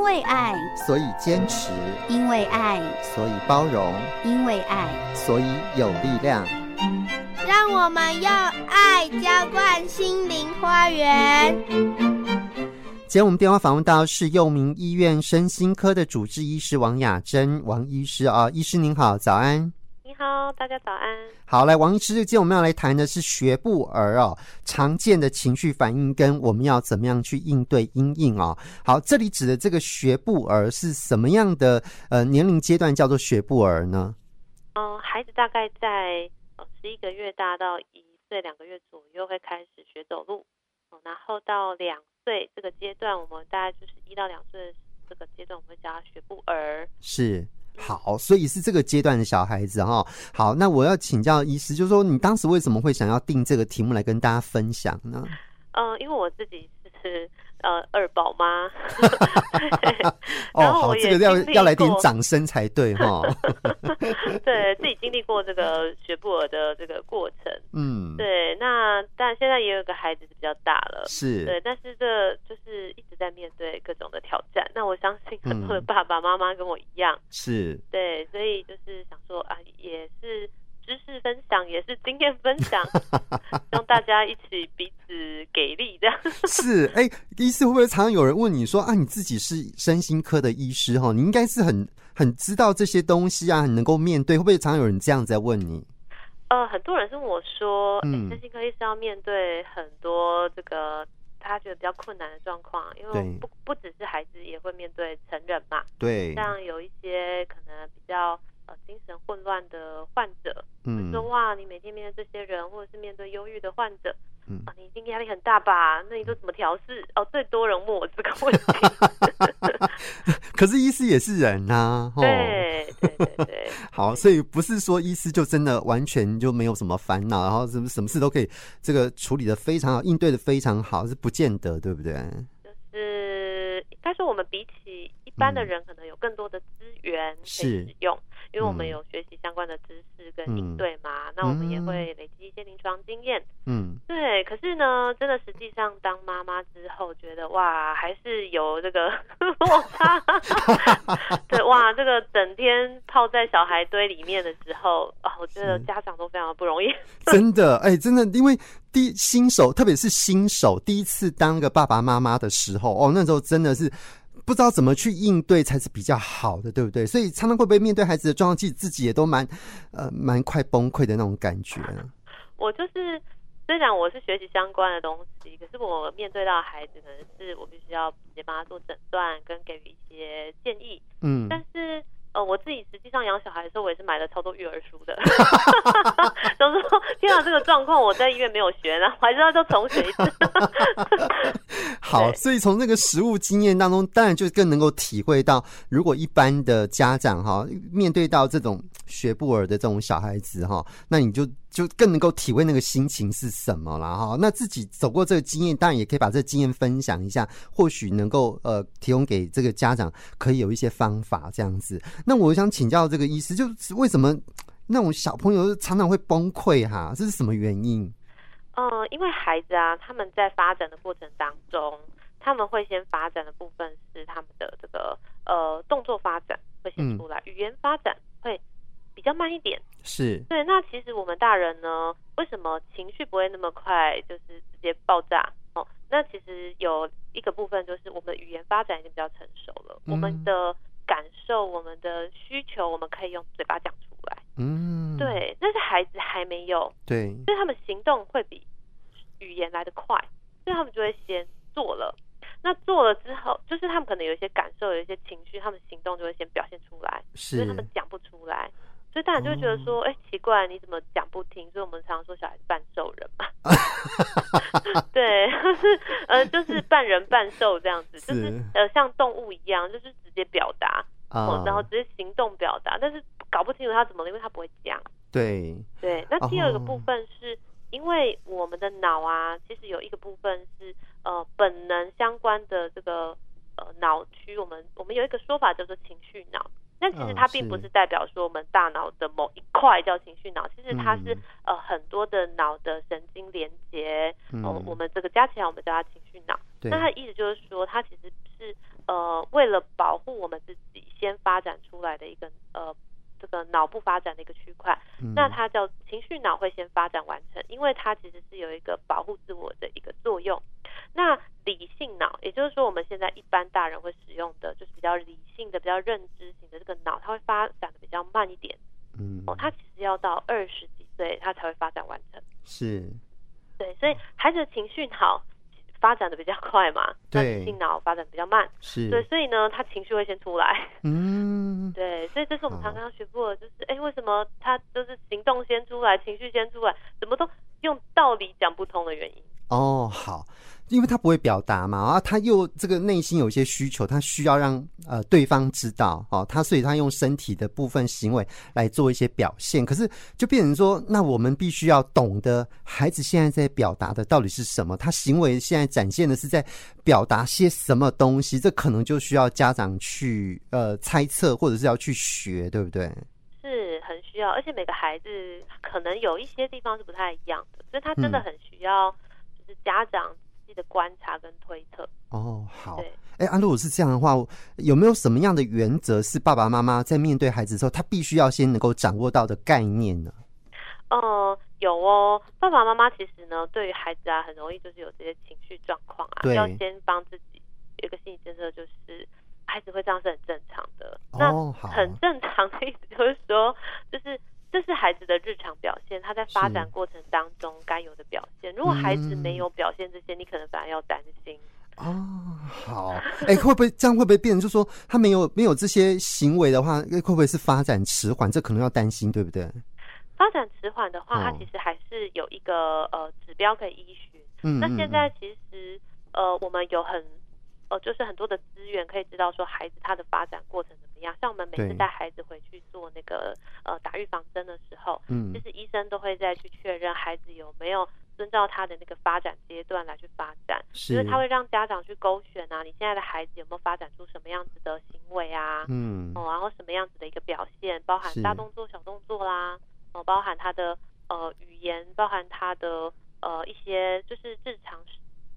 因为爱，所以坚持；因为爱，所以包容；因为爱，所以有力量。让我们用爱浇灌心灵花园。今天我们电话访问到是佑民医院身心科的主治医师王雅珍，王医师啊，医师您好，早安。你好，大家早安。好，来，王医师，今天我们要来谈的是学步儿哦，常见的情绪反应跟我们要怎么样去应对阴应哦。好，这里指的这个学步儿是什么样的呃年龄阶段叫做学步儿呢？嗯、呃，孩子大概在呃十一个月大到一岁两个月左右会开始学走路，然后到两岁这个阶段，我们大概就是一到两岁的这个阶段，我们会叫他学步儿。是。好，所以是这个阶段的小孩子哈。好，那我要请教医师，就是说你当时为什么会想要定这个题目来跟大家分享呢？嗯、因为我自己是。呃，二宝妈。哦，好，这个要要来点掌声才对哈。对自己经历过这个学步儿的这个过程，嗯，对。那但现在也有个孩子是比较大了，是对，但是这就是一直在面对各种的挑战。那我相信很多的爸爸妈妈跟我一样，是对，所以就是想说啊，也是。知识分享也是经验分享，让大家一起彼此给力，这样 是哎、欸，医师会不会常常有人问你说啊，你自己是身心科的医师哈，你应该是很很知道这些东西啊，很能够面对，会不会常常有人这样在问你？呃，很多人是问我说，嗯，身心科医师要面对很多这个他觉得比较困难的状况，因为不不只是孩子，也会面对成人嘛，对，像有一些可能比较。精神混乱的患者，嗯，说哇，你每天面对这些人，或者是面对忧郁的患者，嗯，啊，你一定压力很大吧？那你都怎么调试？哦，最多人问我这个问题。可是医师也是人呐、啊，对对对对。好，所以不是说医师就真的完全就没有什么烦恼，然后什么什么事都可以这个处理的非常好，应对的非常好，是不见得，对不对？就是，但是我们比起一般的人，可能有更多的资源可以使用。因为我们有学习相关的知识跟应对嘛，嗯、那我们也会累积一些临床经验。嗯，对。可是呢，真的实际上当妈妈之后，觉得哇，还是有这个 落差。对，哇，这个整天泡在小孩堆里面的时候啊，我觉得家长都非常的不容易。真的，哎、欸，真的，因为第新手，特别是新手第一次当个爸爸妈妈的时候，哦，那时候真的是。不知道怎么去应对才是比较好的，对不对？所以常常会不会面对孩子的状况，其实自己也都蛮呃蛮快崩溃的那种感觉。我就是虽然我是学习相关的东西，可是我面对到孩子，可能是我必须要直接帮他做诊断跟给予一些建议。嗯，但是。呃，我自己实际上养小孩的时候，我也是买了超多育儿书的。都说天啊，这个状况我在医院没有学呢，我还是要再重学一次。好，所以从那个实物经验当中，当然就更能够体会到，如果一般的家长哈，面对到这种学步儿的这种小孩子哈，那你就。就更能够体会那个心情是什么了哈。那自己走过这个经验，当然也可以把这个经验分享一下，或许能够呃提供给这个家长，可以有一些方法这样子。那我想请教这个医师，就是为什么那种小朋友常常会崩溃哈？这是什么原因？嗯，因为孩子啊，他们在发展的过程当中，他们会先发展的部分是他们的这个呃动作发展会先出来，嗯、语言发展会。比较慢一点，是对。那其实我们大人呢，为什么情绪不会那么快，就是直接爆炸？哦，那其实有一个部分就是我们的语言发展已经比较成熟了，嗯、我们的感受、我们的需求，我们可以用嘴巴讲出来。嗯，对。但是孩子还没有，对，所以他们行动会比语言来得快，所以他们就会先做了。那做了之后，就是他们可能有一些感受、有一些情绪，他们行动就会先表现出来，是，所以他们讲不出来。所以大人就会觉得说，哎、奇怪，你怎么讲不听？所以我们常常说小孩是半兽人嘛。对，就 是呃，就是半人半兽这样子，是就是呃，像动物一样，就是直接表达，哦，然后直接行动表达，但是搞不清楚他怎么了，因为他不会讲。对对，那第二个部分是因为我们的脑啊，其实有一个部分是呃本能相关的这个呃脑区，我们我们有一个说法叫做情绪脑。但其实它并不是代表说我们大脑的某一块叫情绪脑，其实它是呃很多的脑的神经连接，哦、呃，我们这个加起来我们叫它情绪脑。那它的意思就是说，它其实是呃，为了保护我们自己，先发展出来的一个呃。这个脑部发展的一个区块，嗯、那它叫情绪脑会先发展完成，因为它其实是有一个保护自我的一个作用。那理性脑，也就是说我们现在一般大人会使用的，就是比较理性的、比较认知型的这个脑，它会发展的比较慢一点。嗯，哦，它其实要到二十几岁，它才会发展完成。是，对，所以孩子的情绪好。发展的比较快嘛，对，理性脑发展比较慢，是。对，所以呢，他情绪会先出来，嗯，对，所以这是我们常常学过的，就是，哎、欸，为什么他就是行动先出来，情绪先出来，怎么都用道理讲不通的原因。哦，好。因为他不会表达嘛，然后他又这个内心有一些需求，他需要让呃对方知道哦，他所以他用身体的部分行为来做一些表现，可是就变成说，那我们必须要懂得孩子现在在表达的到底是什么，他行为现在展现的是在表达些什么东西，这可能就需要家长去呃猜测或者是要去学，对不对？是很需要，而且每个孩子可能有一些地方是不太一样的，所以他真的很需要就是家长。的观察跟推测哦，好，对，哎、欸，啊，如果是这样的话，有没有什么样的原则是爸爸妈妈在面对孩子的时候，他必须要先能够掌握到的概念呢？呃，有哦，爸爸妈妈其实呢，对于孩子啊，很容易就是有这些情绪状况啊，要先帮自己有一个心理建设，就是孩子会这样是很正常的。那很正常的意思就是说，就是。这是孩子的日常表现，他在发展过程当中该有的表现。如果孩子没有表现这些，嗯、你可能反而要担心。哦，好，哎、欸，会不会这样？会不会变成就是说他没有没有这些行为的话，会不会是发展迟缓？这可能要担心，对不对？发展迟缓的话，它其实还是有一个呃指标可以依循。嗯，那现在其实呃我们有很。呃，就是很多的资源可以知道说孩子他的发展过程怎么样。像我们每次带孩子回去做那个呃打预防针的时候，嗯，就是医生都会再去确认孩子有没有遵照他的那个发展阶段来去发展，是就是他会让家长去勾选啊，你现在的孩子有没有发展出什么样子的行为啊，嗯，哦，然后什么样子的一个表现，包含大动作、小动作啦，哦，包含他的呃语言，包含他的呃一些就是日常。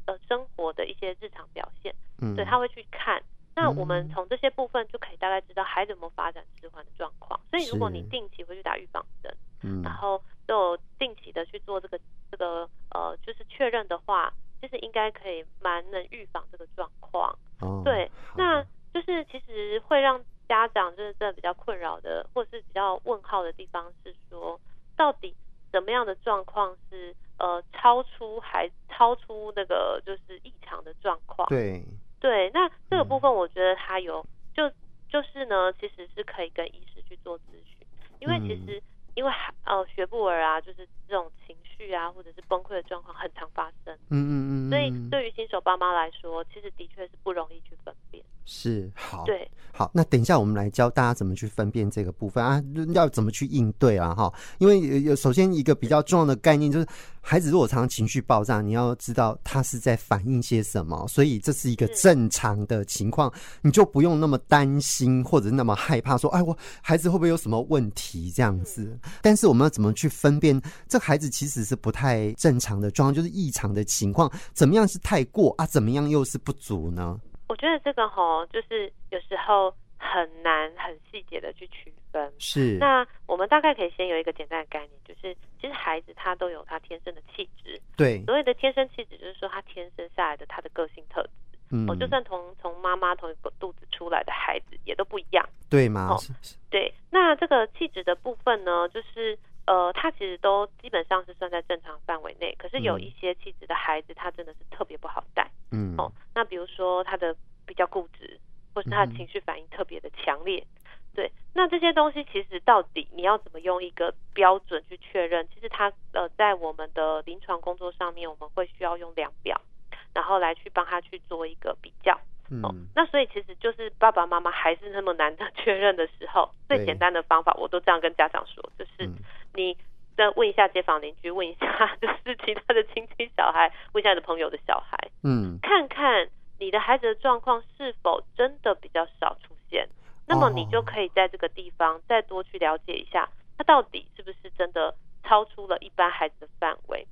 呃，生活的一些日常表现，嗯，对，他会去看。那我们从这些部分就可以大概知道孩子有没有发展迟缓的状况。所以，如果你定期会去打预防针，嗯，然后都有定期的去做这个这个呃，就是确认的话，其实应该可以蛮能预防这个状况。哦，对，那就是其实会让家长就是真的比较困扰的，或者是比较问号的地方是说，到底什么样的状况是？呃，超出还超出那个就是异常的状况。对对，那这个部分我觉得他有，嗯、就就是呢，其实是可以跟医师去做咨询，因为其实、嗯、因为呃学步儿啊，就是这种情绪啊或者是崩溃的状况很常发生。嗯嗯嗯。所以对于新手爸妈来说，其实的确是不容易去分辨。是好，对，好，那等一下我们来教大家怎么去分辨这个部分啊，要怎么去应对啊，哈，因为有首先一个比较重要的概念就是，孩子如果常常情绪爆炸，你要知道他是在反映些什么，所以这是一个正常的情况，你就不用那么担心或者那么害怕说，哎，我孩子会不会有什么问题这样子？但是我们要怎么去分辨这孩子其实是不太正常的状况，就是异常的情况，怎么样是太过啊？怎么样又是不足呢？我觉得这个吼，就是有时候很难很细节的去区分。是。那我们大概可以先有一个简单的概念，就是其实孩子他都有他天生的气质。对。所谓的天生气质，就是说他天生下来的他的个性特质。嗯。哦，就算从从妈妈同一个肚子出来的孩子也都不一样。对吗？哦，对。那这个气质的部分呢，就是呃，他其实都基本上是算在正常范围内。可是有一些气质的孩子，他真的是特别不好带。嗯。哦，那比如说他的。比较固执，或是他的情绪反应特别的强烈，嗯、对，那这些东西其实到底你要怎么用一个标准去确认？其实他呃，在我们的临床工作上面，我们会需要用量表，然后来去帮他去做一个比较。嗯、哦，那所以其实就是爸爸妈妈还是那么难得确认的时候，最简单的方法，我都这样跟家长说，就是你再问一下街坊邻居，问一下就是其他的亲戚小孩，问一下你的朋友的小孩，嗯，看看。你的孩子的状况是否真的比较少出现？那么你就可以在这个地方再多去了解一下，他到底是不是真的超出了一般孩子的范围。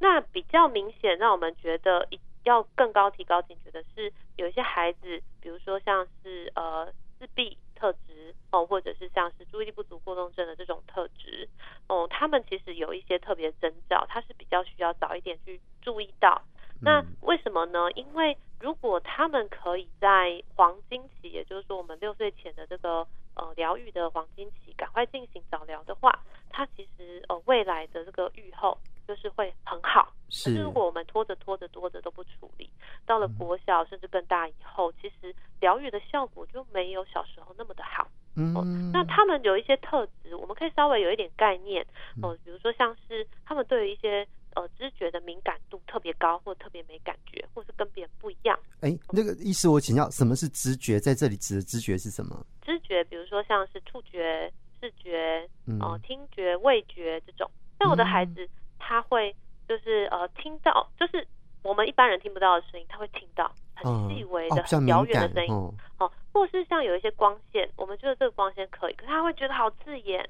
那比较明显让我们觉得一要更高提高警觉的是，有一些孩子，比如说像是呃自闭特质哦，或者是像是注意力不足过动症的这种特质哦，他们其实有一些特别征兆，他是比较需要早一点去注意到。那为什么呢？因为如果他们可以在黄金期，也就是说我们六岁前的这个呃疗愈的黄金期，赶快进行早疗的话，他其实呃未来的这个愈后就是会很好。是。是如果我们拖着拖着拖着都不处理，到了国小甚至更大以后，其实疗愈的效果就没有小时候那么的好。嗯、哦。那他们有一些特质，我们可以稍微有一点概念哦，比如说像是他们对于一些。呃，知觉的敏感度特别高，或特别没感觉，或是跟别人不一样。哎、欸，那个意思我请教，什么是知觉？在这里指的知觉是什么？知觉，比如说像是触觉、视觉、哦、呃、听觉、味觉这种。像我的孩子，嗯、他会就是呃听到，就是我们一般人听不到的声音，他会听到很细微的、嗯、很遥远的声音。哦，哦，或是像有一些光线，我们觉得这个光线可以，可是他会觉得好刺眼。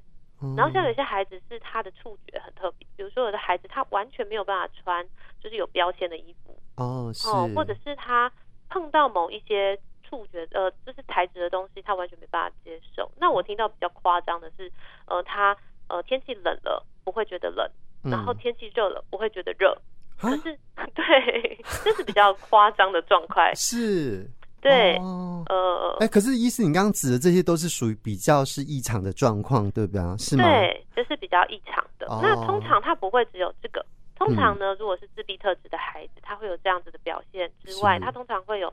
然后像有些孩子是他的触觉很特别，比如说有的孩子他完全没有办法穿就是有标签的衣服哦，是哦，或者是他碰到某一些触觉呃就是材质的东西，他完全没办法接受。那我听到比较夸张的是，呃，他呃天气冷了不会觉得冷，然后天气热了不会觉得热，可是对，这是比较夸张的状况，是。对，哦、呃，哎、欸，可是医师，你刚刚指的这些都是属于比较是异常的状况，对不对啊？是吗？对，这、就是比较异常的。哦、那通常他不会只有这个，通常呢，嗯、如果是自闭特质的孩子，他会有这样子的表现之外，他通常会有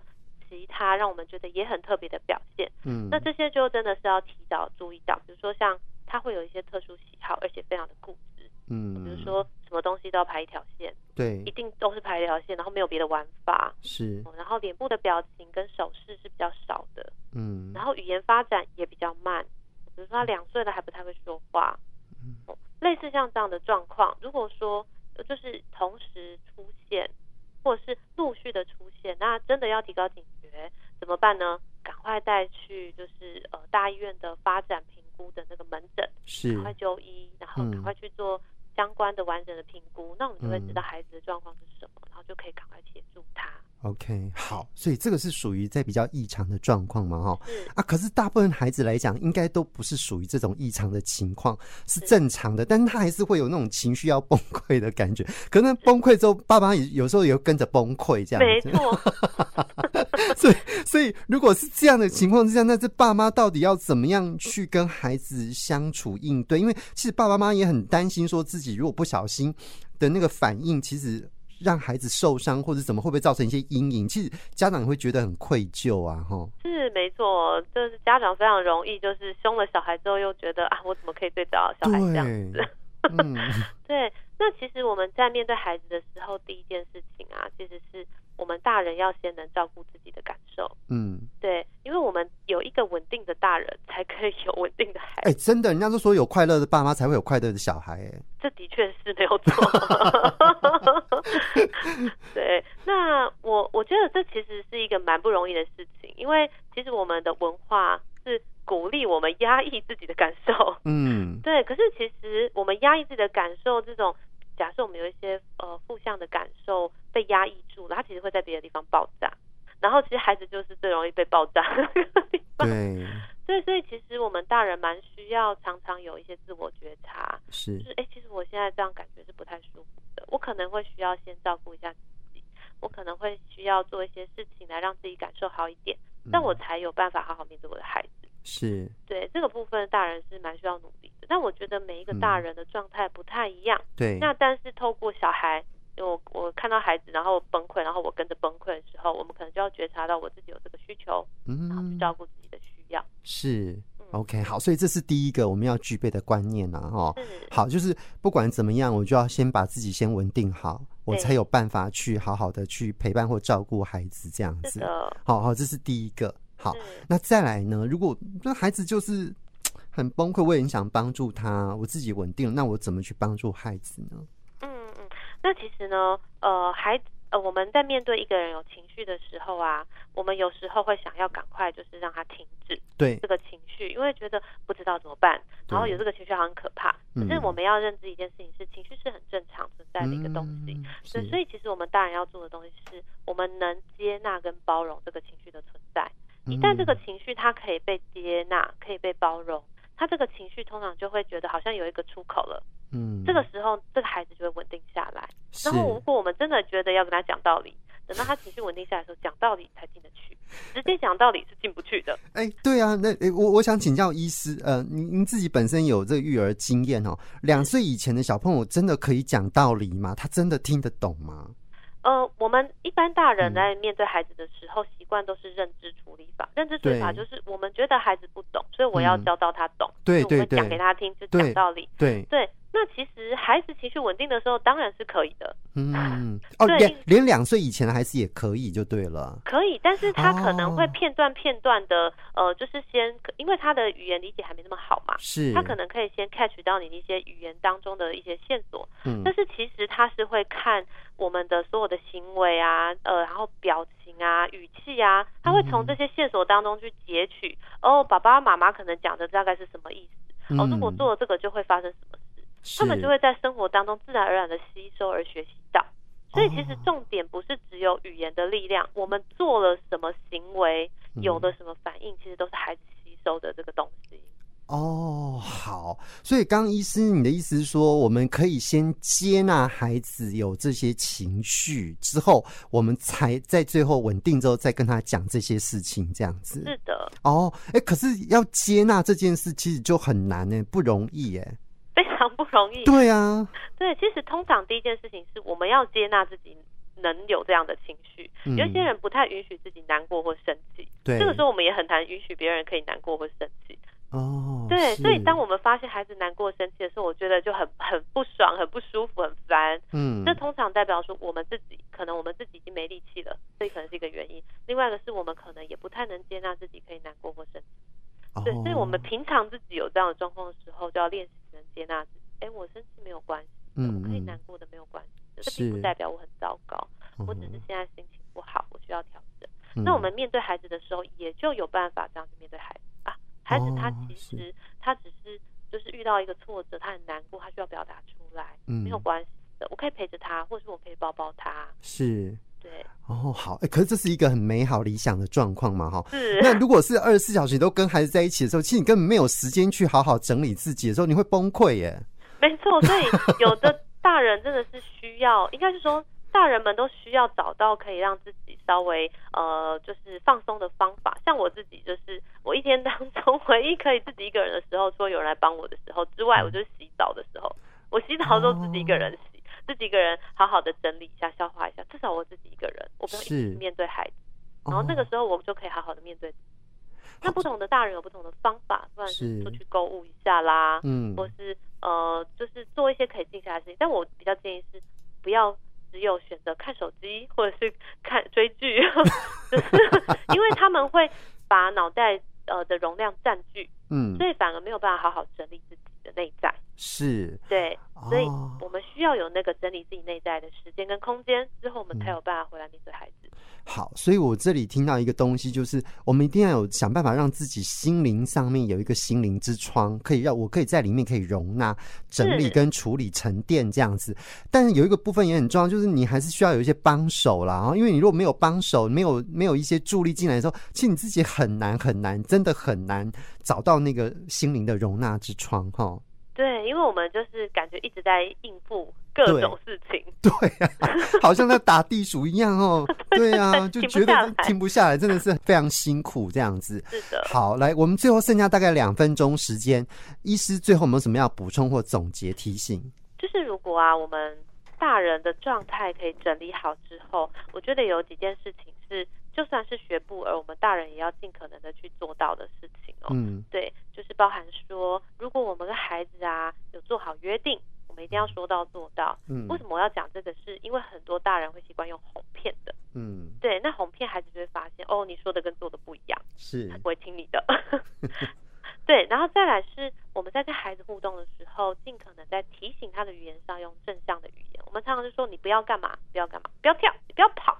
其他让我们觉得也很特别的表现。嗯，那这些就真的是要提早注意到，比如说像他会有一些特殊喜好，而且非常的固执。嗯，比如说什么东西都要排一条线，对，一定都是排一条线，然后没有别的玩法，是。然后脸部的表情跟手势是比较少的，嗯，然后语言发展也比较慢，比如说他两岁了还不太会说话，嗯，类似像这样的状况，如果说就是同时出现，或者是陆续的出现，那真的要提高警觉，怎么办呢？赶快带去就是呃大医院的发展评估的那个门诊，是，赶快就医，然后赶快去做。相关的完整的评估，那我们就会知道孩子的状况是什么，嗯、然后就可以赶快协助他。OK，好，所以这个是属于在比较异常的状况嘛，哈，是。啊，可是大部分孩子来讲，应该都不是属于这种异常的情况，是正常的，但是他还是会有那种情绪要崩溃的感觉，可能崩溃之后，爸爸也有时候也会跟着崩溃，这样子，没错。所以，所以如果是这样的情况之下，那这爸妈到底要怎么样去跟孩子相处应对？因为其实爸爸妈妈也很担心，说自己如果不小心的那个反应，其实让孩子受伤或者怎么，会不会造成一些阴影？其实家长会觉得很愧疚啊，哈。是没错，就是家长非常容易，就是凶了小孩之后，又觉得啊，我怎么可以对着小孩这样子？嗯，对。那其实我们在面对孩子的时候，第一件事情啊，其实是。我们大人要先能照顾自己的感受，嗯，对，因为我们有一个稳定的大人，才可以有稳定的孩子。哎、欸，真的，人家都说有快乐的爸妈才会有快乐的小孩，哎，这的确是没有错。对，那我我觉得这其实是一个蛮不容易的事情，因为其实我们的文化是鼓励我们压抑自己的感受，嗯，对。可是其实我们压抑自己的感受，这种。假设我们有一些呃负向的感受被压抑住了，它其实会在别的地方爆炸。然后其实孩子就是最容易被爆炸的那个地方。对，对，所以其实我们大人蛮需要常常有一些自我觉察，是，就是哎，其实我现在这样感觉是不太舒服的，我可能会需要先照顾一下自己，我可能会需要做一些事情来让自己感受好一点，那我才有办法好好面对我的孩子。是，对，这个部分大人是蛮需要努力的，但我觉得每一个大人的状态不太一样。对，那但是透过小孩，我我看到孩子然后崩溃，然后我跟着崩溃的时候，我们可能就要觉察到我自己有这个需求，嗯，然后去照顾自己的需要。是，OK，好，所以这是第一个我们要具备的观念啊，哈，好，就是不管怎么样，我就要先把自己先稳定好，我才有办法去好好的去陪伴或照顾孩子这样子。好好，这是第一个。好，那再来呢？如果那孩子就是 很崩溃，我也很想帮助他，我自己稳定了，那我怎么去帮助孩子呢？嗯嗯，那其实呢，呃，孩子呃，我们在面对一个人有情绪的时候啊，我们有时候会想要赶快就是让他停止对这个情绪，因为觉得不知道怎么办，然后有这个情绪很可怕。可是我们要认知一件事情是，情绪是很正常存在的一个东西。嗯、所以，所以其实我们大人要做的东西是，我们能接纳跟包容这个情绪的存在。一旦这个情绪它可以被接纳，可以被包容。他这个情绪通常就会觉得好像有一个出口了，嗯，这个时候这个孩子就会稳定下来。然后如果我们真的觉得要跟他讲道理，等到他情绪稳定下来的时候，讲道理才进得去，直接讲道理是进不去的。哎、欸，对啊，那、欸、我我想请教医师，呃，您您自己本身有这个育儿经验哦，两岁以前的小朋友真的可以讲道理吗？他真的听得懂吗？呃，我们一般大人在面对孩子的时候，习惯都是认知处理法。认知处理法就是我们觉得孩子不懂，所以我要教到他懂。对对对，讲给他听，就讲道理。对对。那其实孩子情绪稳定的时候，当然是可以的。嗯，哦，连连两岁以前的孩子也可以，就对了。可以，但是他可能会片段片段的，呃，就是先，因为他的语言理解还没那么好嘛，是，他可能可以先 catch 到你一些语言当中的一些线索。嗯，但是其实他是会看我们的所有的行为啊，呃，然后表情啊、语气啊，他会从这些线索当中去截取。哦，爸爸妈妈可能讲的大概是什么意思？哦，如果做了这个，就会发生什么？他们就会在生活当中自然而然的吸收而学习到，所以其实重点不是只有语言的力量，我们做了什么行为，有了什么反应，其实都是孩子吸收的这个东西。哦，好，所以刚刚医师你的意思是说，我们可以先接纳孩子有这些情绪之后，我们才在最后稳定之后再跟他讲这些事情，这样子。是的。哦，哎，可是要接纳这件事其实就很难呢，不容易哎。非常不容易。对啊，对，其实通常第一件事情是我们要接纳自己能有这样的情绪。嗯、有些人不太允许自己难过或生气，对，这个时候我们也很难允许别人可以难过或生气。哦，对，所以当我们发现孩子难过、生气的时候，我觉得就很很不爽、很不舒服、很烦。嗯，这通常代表说我们自己可能我们自己已经没力气了，这可能是一个原因。另外一个是我们可能也不太能接纳自己可以难过或生气。对，所以我们平常自己有这样的状况的时候，就要练习能接纳自己。哎，我生气没有关系，嗯，我可以难过的没有关系，这并不代表我很糟糕，我只是现在心情不好，我需要调整。那我们面对孩子的时候，也就有办法这样去面对孩子啊。孩子他其实他只是就是遇到一个挫折，他很难过，他需要表达出来，没有关系的，我可以陪着他，或者是我可以抱抱他，是。对哦，好，哎，可是这是一个很美好理想的状况嘛，哈。是。那如果是二十四小时都跟孩子在一起的时候，其实你根本没有时间去好好整理自己的时候，你会崩溃耶。没错，所以有的大人真的是需要，应该是说大人们都需要找到可以让自己稍微呃，就是放松的方法。像我自己，就是我一天当中 唯一可以自己一个人的时候，除了有人来帮我的时候之外，我就是洗澡的时候。我洗澡的时候自己一个人洗。哦自己一个人好好的整理一下、消化一下，至少我自己一个人，我不用一直面对孩子。然后那个时候，我就可以好好的面对。那不同的大人有不同的方法，不然是。出去购物一下啦，嗯，或是呃，就是做一些可以静下来的事情。但我比较建议是，不要只有选择看手机或者是看追剧，就是因为他们会把脑袋呃的容量占据，嗯，所以反而没有办法好好整理自己的内在。是，对，所以我们需要有那个整理自己内在的时间跟空间，之后我们才有办法回来面对孩子。好，所以我这里听到一个东西，就是我们一定要有想办法让自己心灵上面有一个心灵之窗，可以让我可以在里面可以容纳、整理跟处理、沉淀这样子。但是有一个部分也很重要，就是你还是需要有一些帮手啦。因为你如果没有帮手，没有没有一些助力进来的时候，其实你自己很难很难，真的很难找到那个心灵的容纳之窗哈。对，因为我们就是感觉一直在应付各种事情，对呀、啊，好像在打地鼠一样哦。对呀、啊，就觉得停不下来，真的是非常辛苦这样子。是的，好，来，我们最后剩下大概两分钟时间，医师最后有没有什么要补充或总结提醒？就是如果啊，我们大人的状态可以整理好之后，我觉得有几件事情是。就算是学步而，我们大人也要尽可能的去做到的事情哦。嗯，对，就是包含说，如果我们跟孩子啊有做好约定，我们一定要说到做到。嗯，为什么我要讲这个？是因为很多大人会习惯用哄骗的。嗯，对，那哄骗孩子就会发现，哦，你说的跟做的不一样，是，他不会听你的。对，然后再来是我们在跟孩子互动的时候，尽可能在提醒他的语言上用正向的语言。我们常常就说：“你不要干嘛，不要干嘛，不要跳，你不要跑，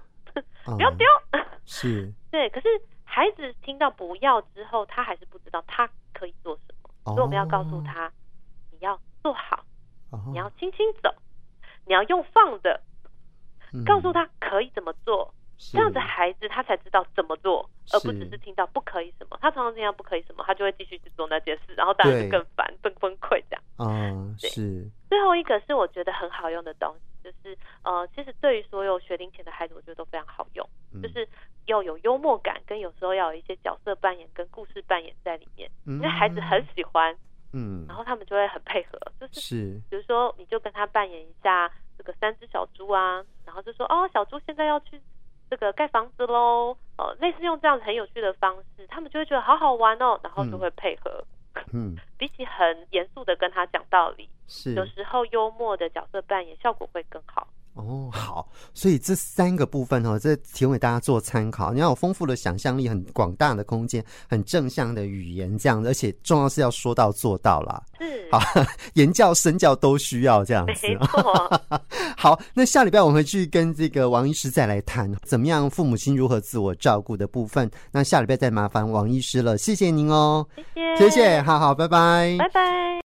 不要丢。嗯”是，对。可是孩子听到“不要”之后，他还是不知道他可以做什么，哦、所以我们要告诉他：“你要做好，哦、你要轻轻走，你要用放的，嗯、告诉他可以怎么做。”这样子孩子他才知道怎么做，而不只是听到不可以什么。他常常听到不可以什么，他就会继续去做那件事，然后当然就更烦、更崩溃这样。嗯，是。最后一个是我觉得很好用的东西，就是呃，其实对于所有学龄前的孩子，我觉得都非常好用，嗯、就是要有幽默感，跟有时候要有一些角色扮演跟故事扮演在里面，嗯、因为孩子很喜欢，嗯，然后他们就会很配合，就是，是比如说你就跟他扮演一下这个三只小猪啊，然后就说哦，小猪现在要去。这个盖房子喽，呃，类似用这样子很有趣的方式，他们就会觉得好好玩哦，然后就会配合。嗯，比起很严肃的跟他讲道理，是有时候幽默的角色扮演效果会更好。哦，好，所以这三个部分哦，这提供给大家做参考。你要有丰富的想象力，很广大的空间，很正向的语言，这样子，而且重要是要说到做到啦。是，好，言教身教都需要这样子。好，那下礼拜我们会去跟这个王医师再来谈，怎么样父母亲如何自我照顾的部分。那下礼拜再麻烦王医师了，谢谢您哦。谢谢，谢谢，好好，拜拜，拜拜。